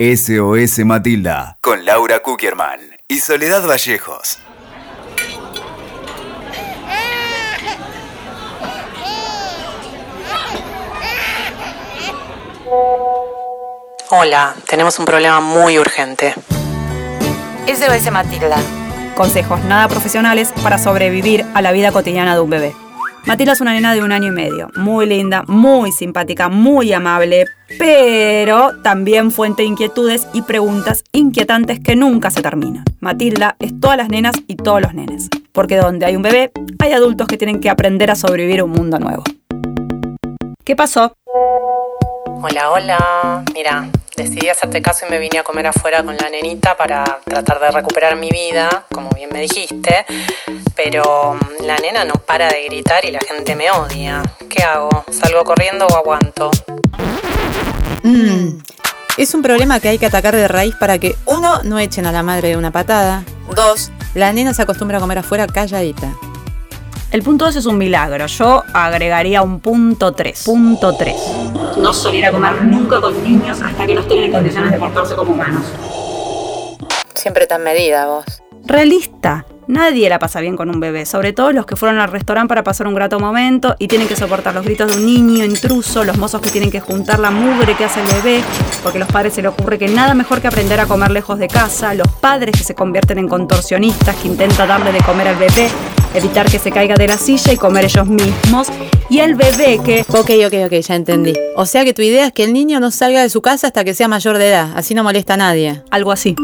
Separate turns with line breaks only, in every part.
SOS Matilda con Laura Kuckerman y Soledad Vallejos.
Hola, tenemos un problema muy urgente.
SOS Matilda.
Consejos nada profesionales para sobrevivir a la vida cotidiana de un bebé. Matilda es una nena de un año y medio, muy linda, muy simpática, muy amable, pero también fuente de inquietudes y preguntas inquietantes que nunca se terminan. Matilda es todas las nenas y todos los nenes, porque donde hay un bebé, hay adultos que tienen que aprender a sobrevivir a un mundo nuevo. ¿Qué pasó?
Hola, hola. Mira, decidí hacerte caso y me vine a comer afuera con la nenita para tratar de recuperar mi vida, como bien me dijiste. Pero mm, la nena no para de gritar y la gente me odia. ¿Qué hago? ¿Salgo corriendo o aguanto?
Mm, es un problema que hay que atacar de raíz para que, uno, no echen a la madre de una patada. Dos, la nena se acostumbra a comer afuera calladita.
El punto 2 es un milagro. Yo agregaría un punto 3. Punto 3.
No salir a comer nunca con niños hasta que no estén en condiciones de portarse como humanos.
Siempre tan medida vos.
Realista. Nadie la pasa bien con un bebé, sobre todo los que fueron al restaurante para pasar un grato momento y tienen que soportar los gritos de un niño intruso, los mozos que tienen que juntar la mugre que hace el bebé, porque a los padres se le ocurre que nada mejor que aprender a comer lejos de casa, los padres que se convierten en contorsionistas que intentan darle de comer al bebé, evitar que se caiga de la silla y comer ellos mismos, y el bebé que...
Ok, ok, ok, ya entendí. O sea que tu idea es que el niño no salga de su casa hasta que sea mayor de edad, así no molesta a nadie.
Algo así.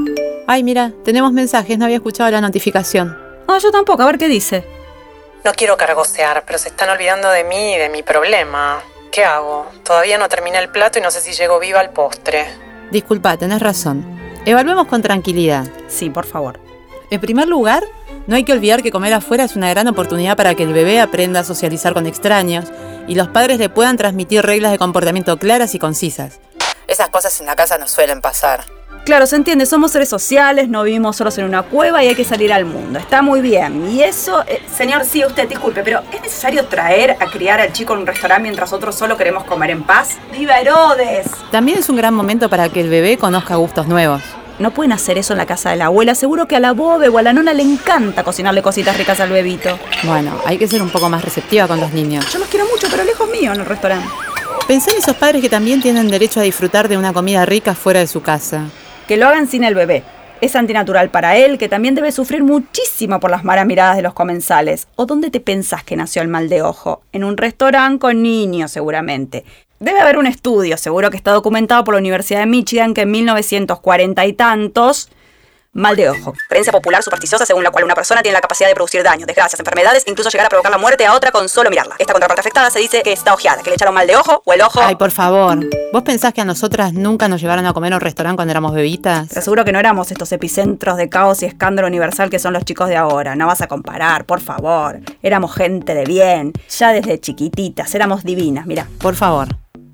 Ay, mira, tenemos mensajes, no había escuchado la notificación.
No, yo tampoco, a ver qué dice.
No quiero cargosear, pero se están olvidando de mí y de mi problema. ¿Qué hago? Todavía no terminé el plato y no sé si llego viva al postre.
Disculpa, tenés razón. Evaluemos con tranquilidad.
Sí, por favor.
En primer lugar, no hay que olvidar que comer afuera es una gran oportunidad para que el bebé aprenda a socializar con extraños y los padres le puedan transmitir reglas de comportamiento claras y concisas.
Esas cosas en la casa no suelen pasar.
Claro, se entiende, somos seres sociales, no vivimos solos en una cueva y hay que salir al mundo. Está muy bien. Y eso, eh, señor, sí, usted, disculpe, pero ¿es necesario traer a criar al chico en un restaurante mientras otros solo queremos comer en paz? ¡Viva Herodes!
También es un gran momento para que el bebé conozca gustos nuevos.
No pueden hacer eso en la casa de la abuela. Seguro que a la bobe o a la nona le encanta cocinarle cositas ricas al bebito.
Bueno, hay que ser un poco más receptiva con los niños.
Yo los quiero mucho, pero lejos mío en el restaurante.
Pensá en esos padres que también tienen derecho a disfrutar de una comida rica fuera de su casa.
Que lo hagan sin el bebé. Es antinatural para él, que también debe sufrir muchísimo por las malas miradas de los comensales. ¿O dónde te pensás que nació el mal de ojo? En un restaurante con niños, seguramente. Debe haber un estudio, seguro que está documentado por la Universidad de Michigan, que en 1940 y tantos Mal de ojo. Creencia popular supersticiosa según la cual una persona tiene la capacidad de producir daños, desgracias, enfermedades, incluso llegar a provocar la muerte a otra con solo mirarla. Esta contraparte afectada se dice que está ojeada, que le echaron mal de ojo o el ojo.
Ay, por favor. ¿Vos pensás que a nosotras nunca nos llevaron a comer a un restaurante cuando éramos bebitas?
Te aseguro que no éramos estos epicentros de caos y escándalo universal que son los chicos de ahora. No vas a comparar, por favor. Éramos gente de bien, ya desde chiquititas, éramos divinas, mira.
Por favor.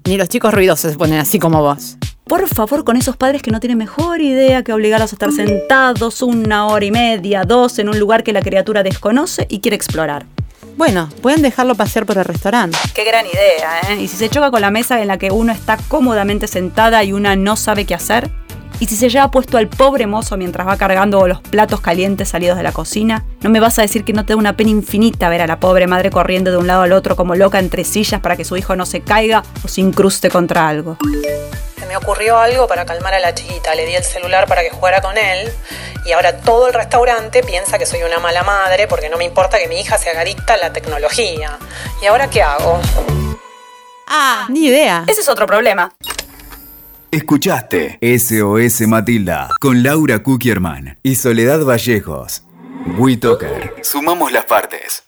Ni los chicos ruidosos se ponen así como vos.
Por favor, con esos padres que no tienen mejor idea que obligarlos a estar sentados una hora y media, dos, en un lugar que la criatura desconoce y quiere explorar.
Bueno, pueden dejarlo pasear por el restaurante.
Qué gran idea, ¿eh? Y si se choca con la mesa en la que uno está cómodamente sentada y una no sabe qué hacer, y si se lleva puesto al pobre mozo mientras va cargando los platos calientes salidos de la cocina, ¿no me vas a decir que no te da una pena infinita ver a la pobre madre corriendo de un lado al otro como loca entre sillas para que su hijo no se caiga o se incruste contra algo?
Se me ocurrió algo para calmar a la chiquita. Le di el celular para que jugara con él y ahora todo el restaurante piensa que soy una mala madre porque no me importa que mi hija se haga adicta a la tecnología. ¿Y ahora qué hago?
Ah, ni idea.
Ese es otro problema.
Escuchaste SOS Matilda con Laura Kukierman y Soledad Vallejos. WeToker. Sumamos las partes.